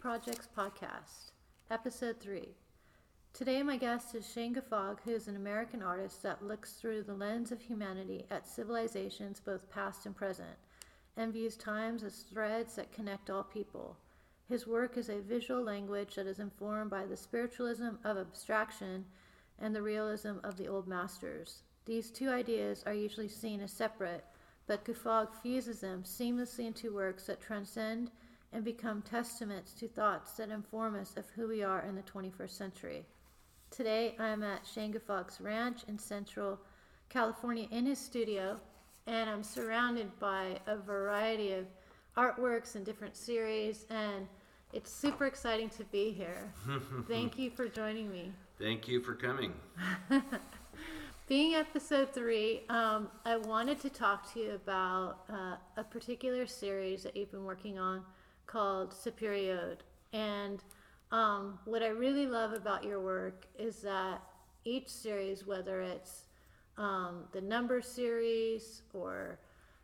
Projects Podcast, Episode 3. Today, my guest is Shane Guffogg, who is an American artist that looks through the lens of humanity at civilizations both past and present, and views times as threads that connect all people. His work is a visual language that is informed by the spiritualism of abstraction and the realism of the old masters. These two ideas are usually seen as separate, but Guffogg fuses them seamlessly into works that transcend and become testaments to thoughts that inform us of who we are in the 21st century. Today, I am at Shane Guffogg's ranch in Central California in his studio, and I'm surrounded by a variety of artworks and different series, and it's super exciting to be here. Thank you for joining me. Thank you for coming. Being episode three, um, I wanted to talk to you about uh, a particular series that you've been working on called Sapere Aude. And um, what I really love about your work is that each series, whether it's um, the number series or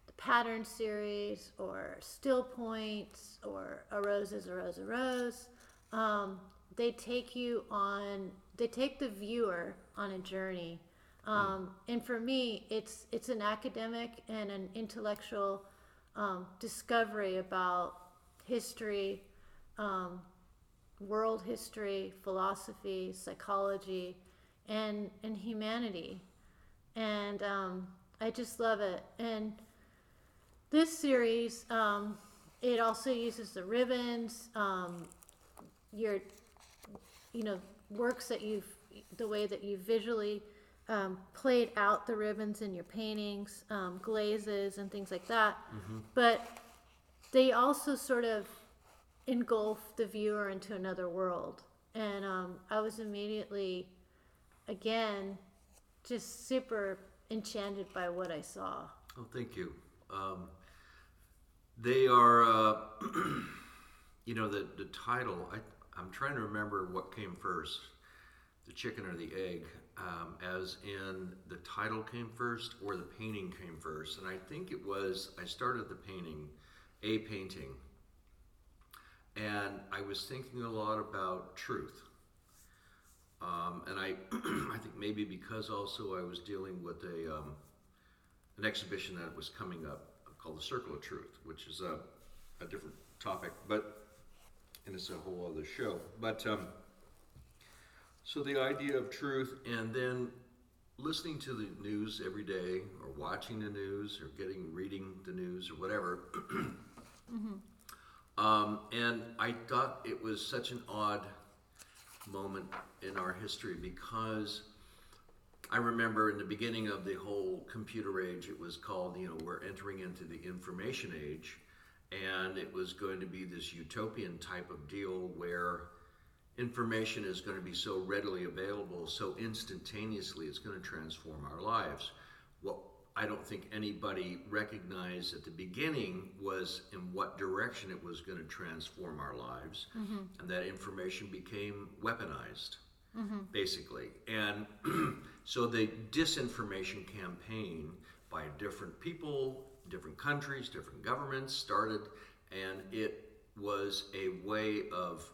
the pattern series or still points or a rose is a rose a rose, um, they take you on, they take the viewer on a journey. Um, and for me, it's it's an academic and an intellectual um, discovery about history, um, world history, philosophy, psychology, and and humanity, and um, I just love it. And this series, um, it also uses the ribbons, um, your, you know, works that you've, the way that you visually um, played out the ribbons in your paintings, um, glazes, and things like that. But they also sort of engulf the viewer into another world. And um, I was immediately, again, just super enchanted by what I saw. Oh, thank you. Um, they are, uh, you know, the, the title, I, I'm trying to remember what came first the chicken or the egg, um, as in the title came first or the painting came first. And I think it was, I started the painting, a painting, and I was thinking a lot about truth. Um, and I, I think maybe because also I was dealing with a, um, an exhibition that was coming up called the Circle of Truth, which is a, a different topic, but and it's a whole other show. But um, so the idea of truth, and then listening to the news every day, or watching the news, or getting reading the news, or whatever. um, and I thought it was such an odd moment in our history because I remember in the beginning of the whole computer age, it was called, you know, we're entering into the information age, and it was going to be this utopian type of deal where information is going to be so readily available, so instantaneously, it's going to transform our lives. What I don't think anybody recognized at the beginning was in what direction it was going to transform our lives, mm-hmm. and that information became weaponized mm-hmm. basically. And so the disinformation campaign by different people, different countries, different governments started, and it was a way of,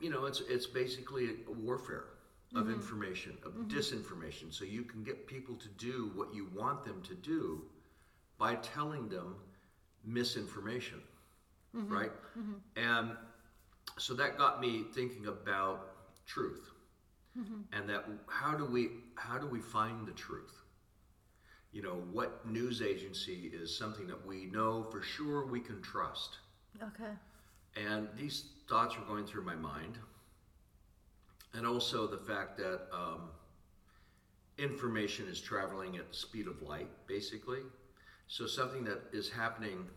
you know, it's it's basically a warfare of mm-hmm. information, of mm-hmm. disinformation. So you can get people to do what you want them to do by telling them misinformation, mm-hmm. right? And so that got me thinking about truth and that how do we how do we find the truth? You know what news agency is something that we know for sure we can trust? Okay. and these thoughts were going through my mind and also the fact that um, information is traveling at the speed of light basically. So something that is happening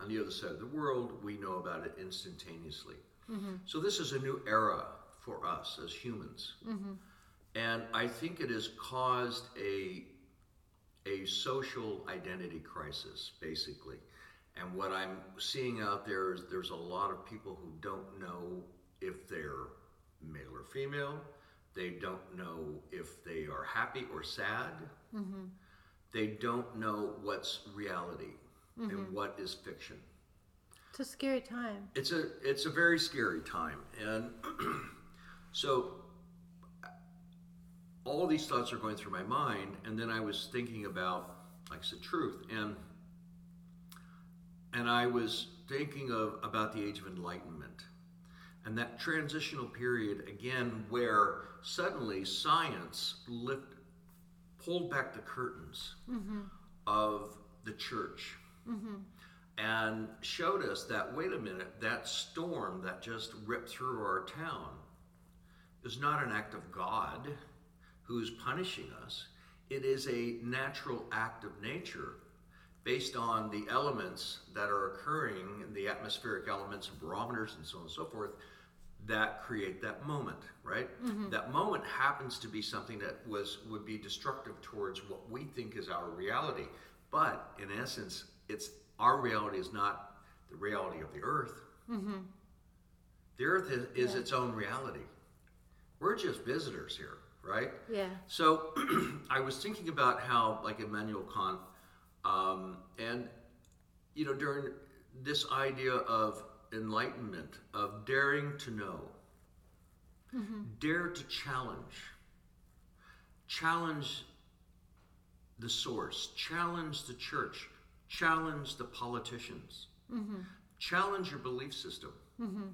on the other side of the world we know about it instantaneously. So this is a new era for us as humans, and I think it has caused a a social identity crisis, basically. And what I'm seeing out there is there's a lot of people who don't know if they're male or female. They don't know if they are happy or sad. Mm-hmm. They don't know what's reality and mm-hmm. what is fiction. It's a scary time. it's a it's a very scary time and so all these thoughts are going through my mind and then i was thinking about like i said truth and and i was thinking of about the age of enlightenment and that transitional period again where suddenly science lift pulled back the curtains mm-hmm. of the church mm-hmm. and showed us that wait a minute, that storm that just ripped through our town is not an act of God who's punishing us. It is a natural act of nature based on the elements that are occurring, the atmospheric elements and barometers and so on and so forth, that create that moment, right? Mm-hmm. That moment happens to be something that was would be destructive towards what we think is our reality. But in essence, it's our reality is not the reality of the earth. Mm-hmm. The earth is, is Yeah. its own reality. We're just visitors here, right? Yeah. So I was thinking about how, like Immanuel Kant, um, and you know, during this idea of enlightenment, of daring to know, mm-hmm. dare to challenge, challenge the source, challenge the church, challenge the politicians, mm-hmm. challenge your belief system. Mm-hmm.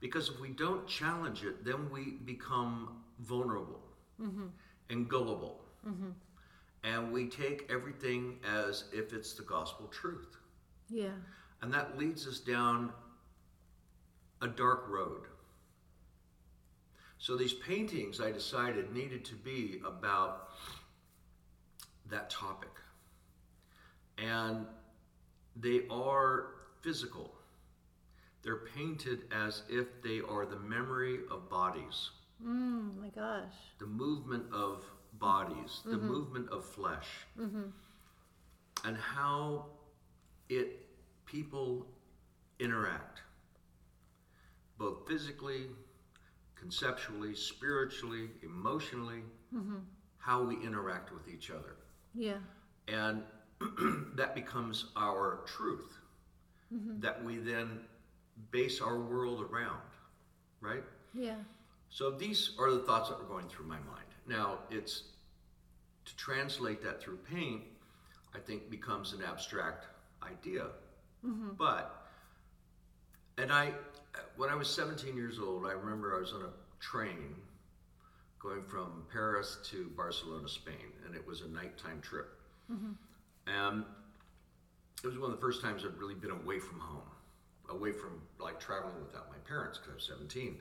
Because if we don't challenge it, then we become vulnerable and gullible. And we take everything as if it's the gospel truth. Yeah. And that leads us down a dark road. So these paintings I decided needed to be about that topic. And they are physical. They're painted as if they are the memory of bodies, Mm, my gosh. the movement of bodies, the mm-hmm. movement of flesh, mm-hmm. and how it people interact, both physically, conceptually, spiritually, emotionally, mm-hmm. how we interact with each other. Yeah. And that becomes our truth that we then base our world around, right? Yeah. So these are the thoughts that were going through my mind. Now, it's to translate that through paint, I think becomes an abstract idea. Mm-hmm. But, and I, when I was 17 years old, I remember I was on a train going from Paris to Barcelona, Spain, and it was a nighttime trip. Mm-hmm. And it was one of the first times I'd really been away from home, away from like traveling without my parents because I was 17.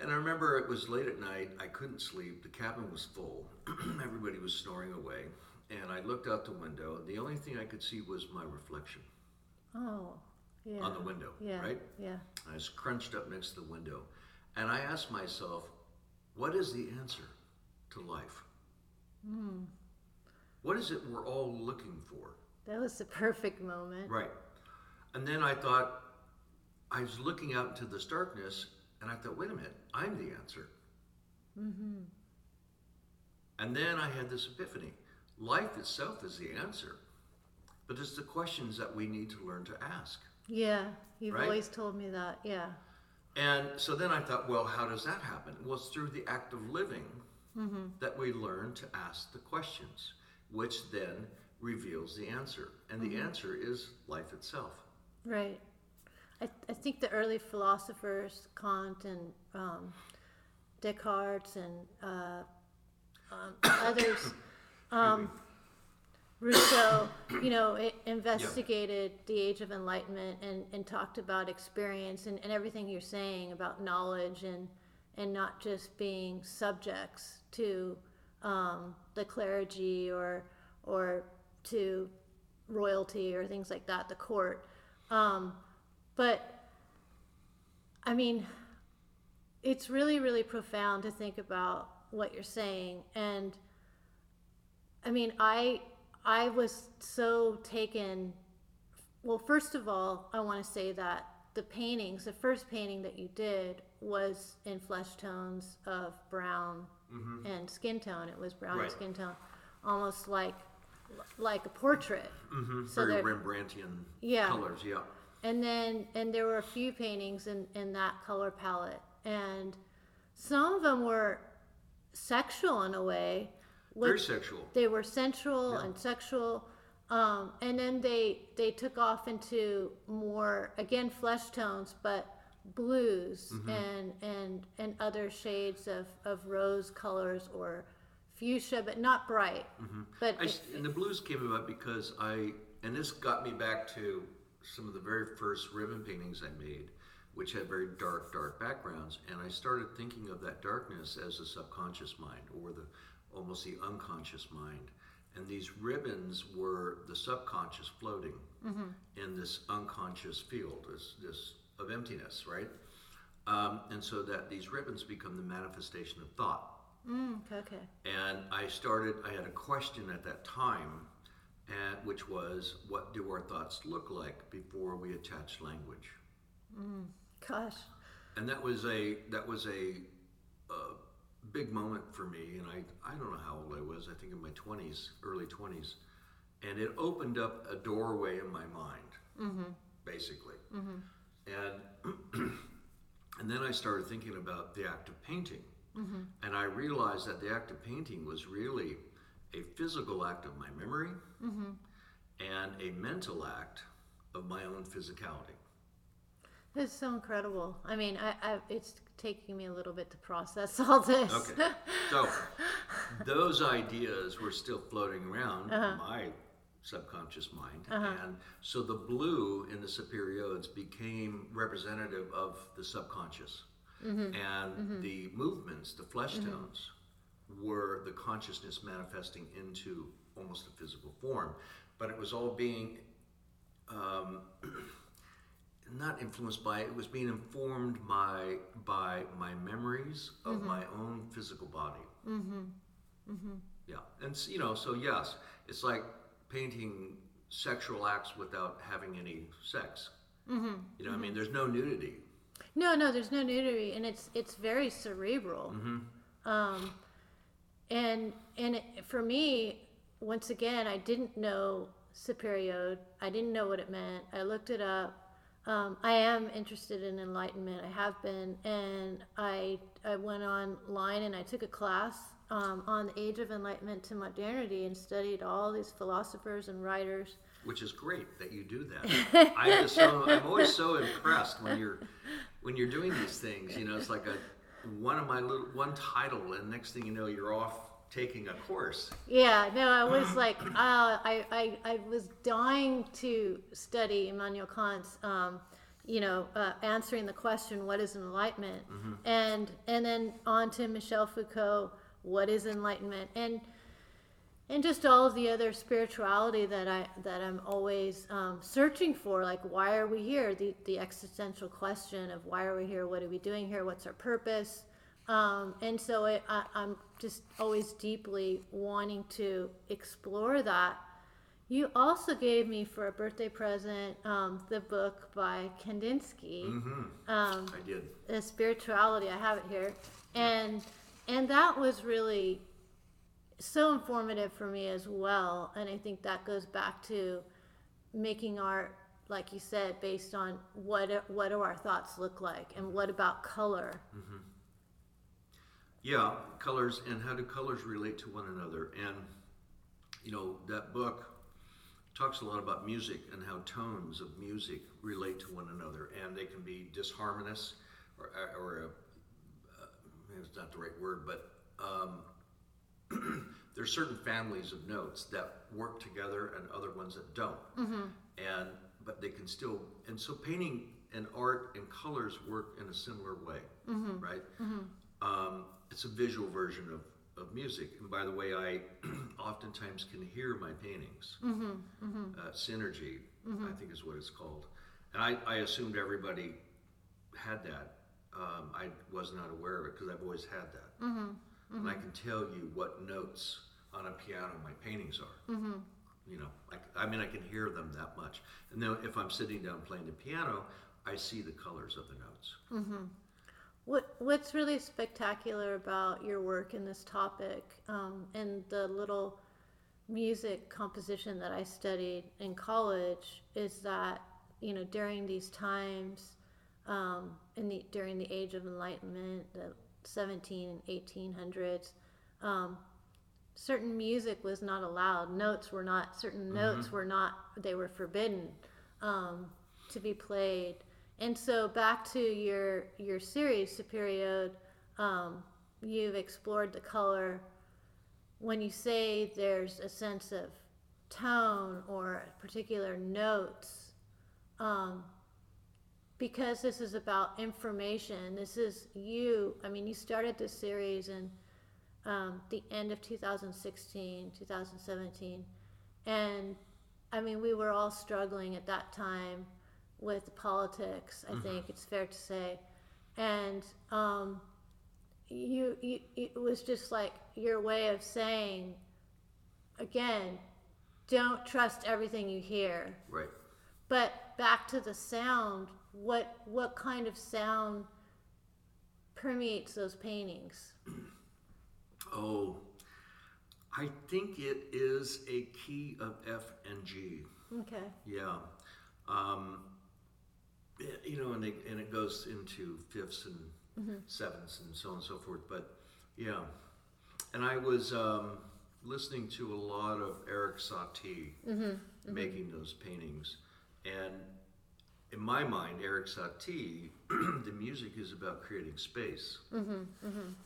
And I remember it was late at night. I couldn't sleep. The cabin was full. Everybody was snoring away. And I looked out the window. The only thing I could see was my reflection Oh. Yeah. on the window, Yeah. right? Yeah. I was crunched up next to the window. And I asked myself, what is the answer to life? Hmm. What is it we're all looking for? That was the perfect moment. Right. And then I thought, I was looking out into this darkness, and I thought, wait a minute, I'm the answer. Mm-hmm. And then I had this epiphany life itself is the answer, but it's the questions that we need to learn to ask. Yeah. You've Right? always told me that. Yeah. And so then I thought, well, how does that happen? Well, it's through the act of living mm-hmm. that we learn to ask the questions, which then reveals the answer. And the mm-hmm. answer is life itself. Right. I, I think the early philosophers, Kant and um, Descartes and uh, um, others, um, Rousseau, you know, investigated the age of enlightenment and, and talked about experience and, and everything you're saying about knowledge and, and not just being subjects to um, the clergy or, or to royalty or things like that, the court. Um, but I mean, it's really, really profound to think about what you're saying. And I mean, I I was so taken. Well, first of all, I want to say that the paintings, the first painting that you did, was in flesh tones of brown and skin tone. It was brown Right. and skin tone, almost like like a portrait. hmm So Very Rembrandtian Yeah. colors. Yeah. And then, and there were a few paintings in, in that color palette. And some of them were sexual in a way. Very sexual. they were sensual Yeah. and sexual um, and then they they took off into more again flesh tones but blues Mm-hmm. and and and other shades of of rose colors or fuchsia but not bright but Mm-hmm. I s it- and the blues came about because I, and this got me back to some of the very first ribbon paintings I made, which had very dark, dark backgrounds, and I started thinking of that darkness as the subconscious mind or the almost the unconscious mind. And these ribbons were the subconscious floating in this unconscious field, this, this of emptiness, right? Um, and so that these ribbons become the manifestation of thought. mm, okay And I started, I had a question at that time, and, which was, what do our thoughts look like before we attach language? Mm, gosh And that was a, that was a, a big moment for me. And I, I don't know how old I was, I think in my 20s, early 20s. And it opened up a doorway in my mind, mm-hmm. basically. Mm-hmm. And, and then I started thinking about the act of painting. Mm-hmm. And I realized that the act of painting was really a physical act of my memory mm-hmm. and a mental act of my own physicality. That's so incredible. I mean, I, I it's taking me a little bit to process all this. Okay. So those ideas were still floating around in uh-huh. my subconscious mind. Uh-huh. And so the blue in the Sapere Audes became representative of the subconscious. Mm-hmm. And mm-hmm. the movements, the flesh tones, were the consciousness manifesting into almost a physical form. But it was all being um, not influenced by it was being informed by by my memories of my own physical body mm-hmm. Mm-hmm. yeah and you know so yes it's like painting sexual acts without having any sex mm-hmm. you know i mean there's no nudity No, no, there's no nudity, and it's it's very cerebral. Um, and and it, for me, once again, I didn't know Sapere Aude. I didn't know what it meant. I looked it up. Um, I am interested in enlightenment. I have been, and I I went online and I took a class um, on the age of enlightenment to modernity and studied all these philosophers and writers. which is great that you do that i'm just so i'm always so impressed when you're when you're doing these things you know it's like a one of my little one title and next thing you know you're off taking a course Yeah, no, I was like, uh, I, I, I was dying to study Immanuel Kant's, um, you know, uh, answering the question, what is enlightenment? And, and then on to Michel Foucault, what is enlightenment? And, and just all of the other spirituality that I, that I'm always, um, searching for, like, why are we here? The, the existential question of why are we here? What are we doing here? What's our purpose? Um, and so it, I, I'm just always deeply wanting to explore that. You also gave me for a birthday present um, the book by Kandinsky, um, i did the spirituality. I have it here, and and that was really so informative for me as well. And I think that goes back to making art, like you said, based on what what do our thoughts look like, and what about color? Yeah, colors and how do colors relate to one another? And you know that book talks a lot about music and how tones of music relate to one another, and they can be disharmonious, or, or a, uh, maybe it's not the right word, but um, there's certain families of notes that work together and other ones that don't, mm-hmm. and but they can still. And so painting and art and colors work in a similar way, mm-hmm. right? Mm-hmm. um, it's a visual version of, of music. And by the way, I oftentimes can hear my paintings. Uh, synergy, I think is what it's called. And I, I assumed everybody had that. Um, I was not aware of it because I've always had that. And I can tell you what notes on a piano my paintings are. You know, like, I mean, I can hear them that much. And then if I'm sitting down playing the piano, I see the colors of the notes. What What's really spectacular about your work in this topic um, and the little music composition that I studied in college is that you know during these times um, in the during the Age of Enlightenment, the 17 and 1800s, um, certain music was not allowed. Notes were not certain notes were not they were forbidden um, to be played. And so back to your your series, Sapere Aude, um, you've explored the color. When you say there's a sense of tone or particular notes, um, because this is about information, this is you. I mean, you started this series in um, the end of 2016, 2017, and I mean, we were all struggling at that time with politics. I think it's fair to say, and um, you, you, it was just like your way of saying, again, don't trust everything you hear. Right. But back to the sound, what what kind of sound permeates those paintings? Oh, I think it is a key of F and G. Okay. Yeah. Um, it- you know, and, they, and it goes into fifths and sevenths and so on and so forth. But yeah. And I was um, listening to a lot of Eric Satie making those paintings. And in my mind, Eric Satie, the music is about creating space.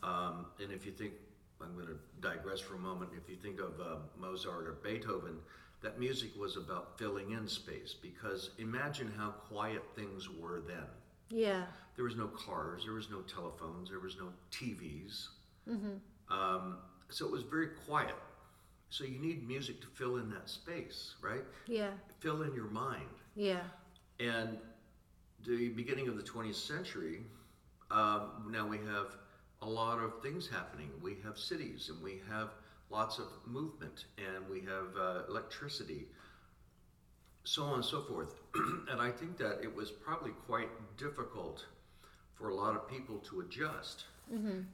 Um, and if you think, I'm going to digress for a moment. If you think of uh, Mozart or Beethoven, that music was about filling in space because imagine how quiet things were then. Yeah. There was no cars, there was no telephones, there was no TVs. Mm-hmm. Um, so it was very quiet. So you need music to fill in that space, right? Yeah. Fill in your mind. Yeah. And the beginning of the 20th century, um, now we have a lot of things happening. We have cities and we have lots of movement and we have uh, electricity, so on and so forth. and I think that it was probably quite difficult for a lot of people to adjust.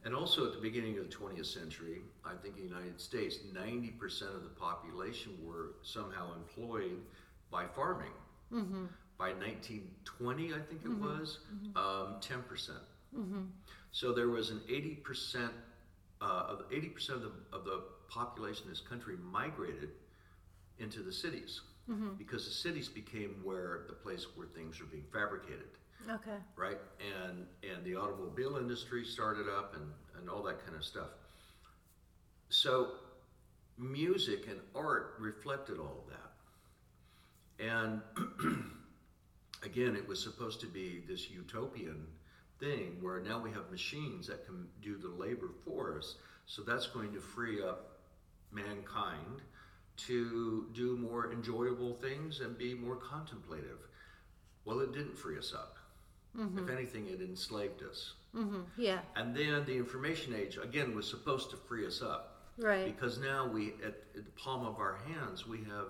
And also at the beginning of the 20th century, I think in the United States, 90% of the population were somehow employed by farming. By 1920, I think it was, um, 10%. Percent So there was an 80%, uh, of 80% of the, of the population in this country migrated into the cities because the cities became where the place where things were being fabricated Okay. right? And and the automobile industry started up and, and all that kind of stuff. So music and art reflected all of that. And again, it was supposed to be this utopian thing where now we have machines that can do the labor for us. So that's going to free up mankind to do more enjoyable things and be more contemplative. Well, it didn't free us up. If anything, it enslaved us. Mm-hmm. Yeah. And then the information age, again, was supposed to free us up. Right. Because now we, at, at the palm of our hands, we have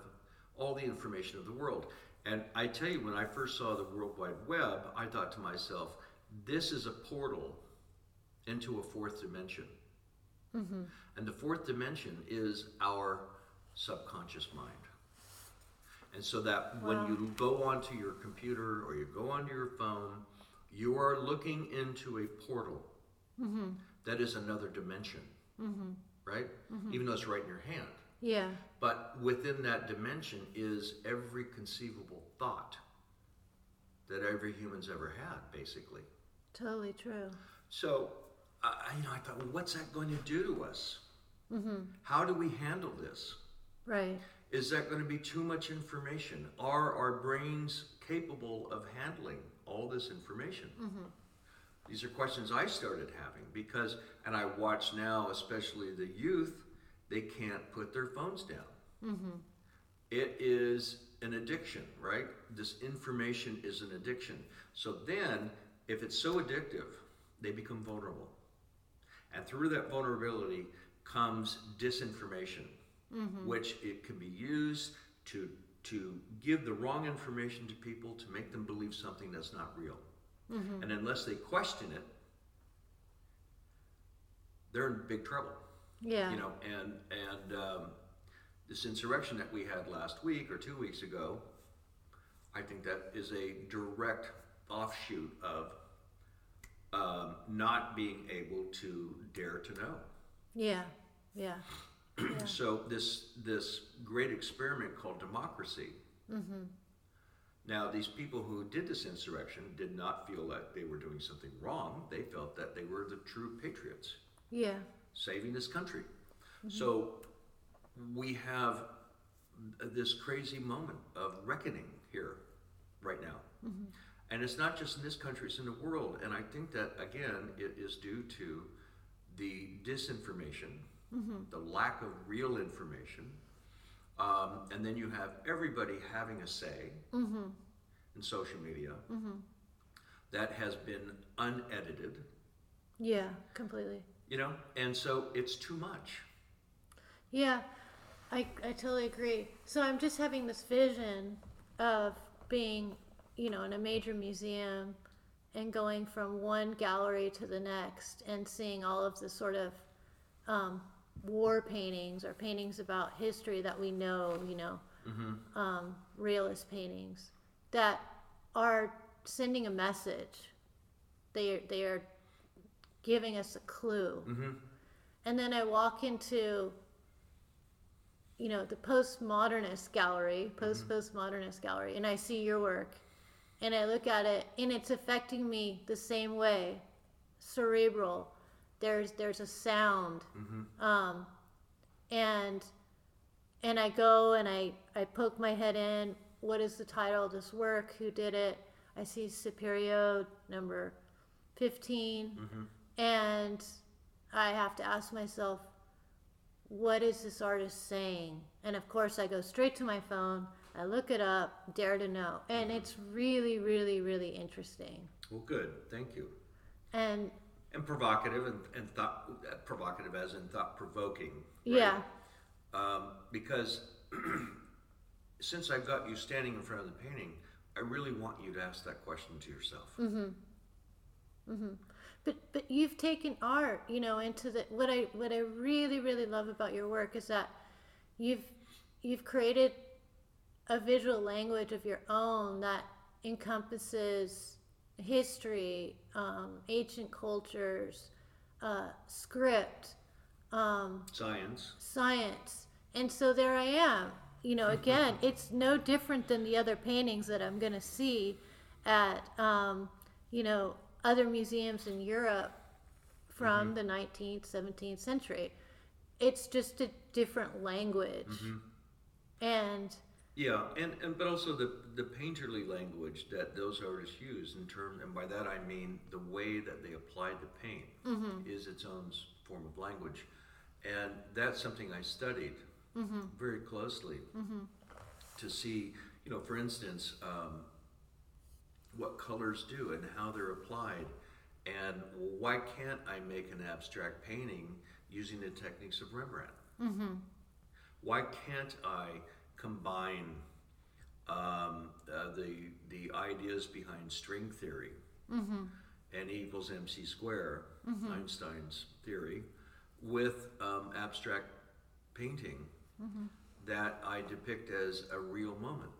all the information of the world. And I tell you, when I first saw the World Wide Web, I thought to myself, this is a portal into a fourth dimension. Mm-hmm. And the fourth dimension is our subconscious mind. And so that when you go onto your computer or you go onto your phone, you are looking into a portal mm-hmm. that is another dimension, mm-hmm. right? Even though it's right in your hand. Yeah. But within that dimension is every conceivable thought that every human's ever had, basically. Totally true. So, I you know, I thought, well, what's that going to do to us? Mm-hmm. How do we handle this? Right. Is that going to be too much information? Are our brains capable of handling all this information? Mm-hmm. These are questions I started having because, and I watch now, especially the youth, they can't put their phones down. Mm-hmm. It is an addiction, right? This information is an addiction. So then, if it's so addictive, they become vulnerable. And through that vulnerability comes disinformation, which it can be used to to give the wrong information to people to make them believe something that's not real. And unless they question it, they're in big trouble Yeah. you know and and um, this insurrection that we had last week or two weeks ago, I think that is a direct offshoot of um, not being able to dare to know. Yeah, yeah, So this this great experiment called democracy. Mm-hmm. Now these people who did this insurrection did not feel like they were doing something wrong. They felt that they were the true patriots, yeah, saving this country. Mm-hmm. So we have this crazy moment of reckoning here right now. Mm-hmm. And it's not just in this country, it's in the world. And I think that, again, it is due to the disinformation, mm-hmm. the lack of real information. Um, and then you have everybody having a say mm-hmm. in social media mm-hmm. that has been unedited, yeah, completely. you know? And so it's too much. Yeah, I, I totally agree. So I'm just having this vision of being, you know, in a major museum and going from one gallery to the next and seeing all of the sort of um, war paintings or paintings about history that we know, you know, um, realist paintings that are sending a message. They are, they are giving us a clue. And then I walk into you know the postmodernist gallery post postmodernist gallery and i see your work and i look at it and it's affecting me the same way. Cerebral there's there's a sound. Um and and i go and i i poke my head in. What is the title of this work? Who did it? I see Sapere Aude number 15 and i have to ask myself what is this artist saying? And of course, I go straight to my phone, I look it up, dare to know. And it's really, really, really interesting. Well, good. Thank you. And And provocative and, and thought uh, provocative as in thought provoking. yeah, Um, because since I've got you standing in front of the painting, I really want you to ask that question to yourself. Mm-hmm. Mm-hmm. But but you've taken art, you know, into the what I what I really, really love about your work is that you've you've created a visual language of your own that encompasses history, um, ancient cultures, uh, script, um, Science. science. And so there I am. You know, again, it's no different than the other paintings that I'm going to see at, um, you know, other museums in Europe from the 19th, 17th century. It's just a different language. And Yeah, and, and but also the the painterly language that those artists use in terms, and by that I mean the way that they applied the paint mm-hmm. is its own form of language, and that's something I studied mm-hmm. very closely mm-hmm. to see, you know, for instance, um, what colors do and how they're applied, and why can't I make an abstract painting using the techniques of Rembrandt? why can't I combine um, uh, the the ideas behind string theory and E equals mc square, Einstein's theory, with um, abstract painting that I depict as a real moment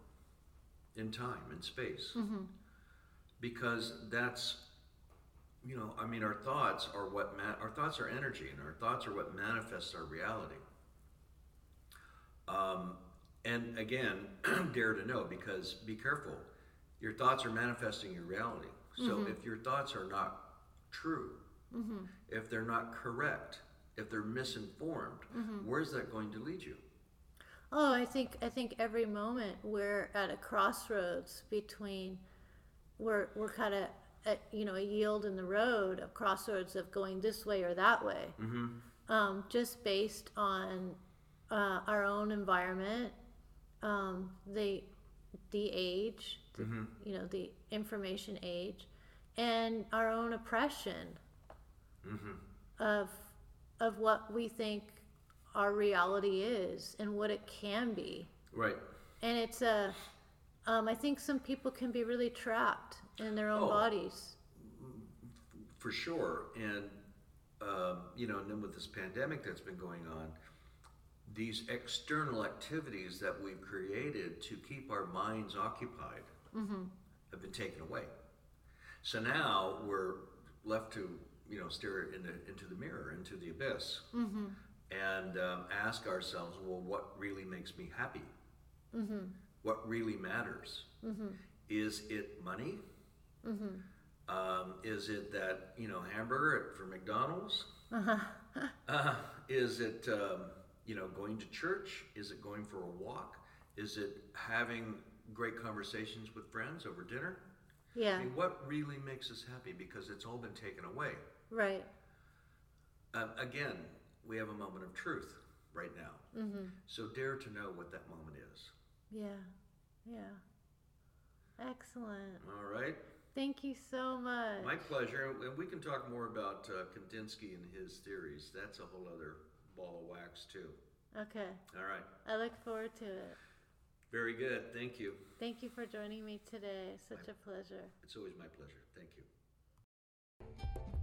in time and space, because that's you know I mean our thoughts are what ma- our thoughts are energy, and our thoughts are what manifests our reality. Um, and again, dare to know because be careful. Your thoughts are manifesting your reality. So if your thoughts are not true, if they're not correct, if they're misinformed, where's that going to lead you? Oh, I think I think every moment we're at a crossroads between we're we're kind of at you know a yield in the road, of crossroads of going this way or that way, um, just based on uh, our own environment, um, the the age, the, you know the information age, and our own oppression of of what we think our reality is and what it can be. Right. And it's a, um, I think some people can be really trapped in their own Oh. bodies. for sure. And um, you know, and then with this pandemic that's been going on, these external activities that we've created to keep our minds occupied have been taken away. So now we're left to, you know, stare into, into the mirror, into the abyss, and um, ask ourselves, well, what really makes me happy? What really matters? Is it money? Um, is it that you know hamburger for McDonald's? Uh, is it um, you know going to church? Is it going for a walk? Is it having great conversations with friends over dinner? Yeah, I mean, what really makes us happy? Because it's all been taken away. right. Um, again, we have a moment of truth right now. So dare to know what that moment is. Yeah, yeah. Excellent. All right. Thank you so much. My pleasure. And we can talk more about uh, Kandinsky and his theories. That's a whole other ball of wax, too. Okay, All right. I look forward to it. Very good. Thank you. Thank you for joining me today. Such a pleasure. It's always my pleasure. Thank you.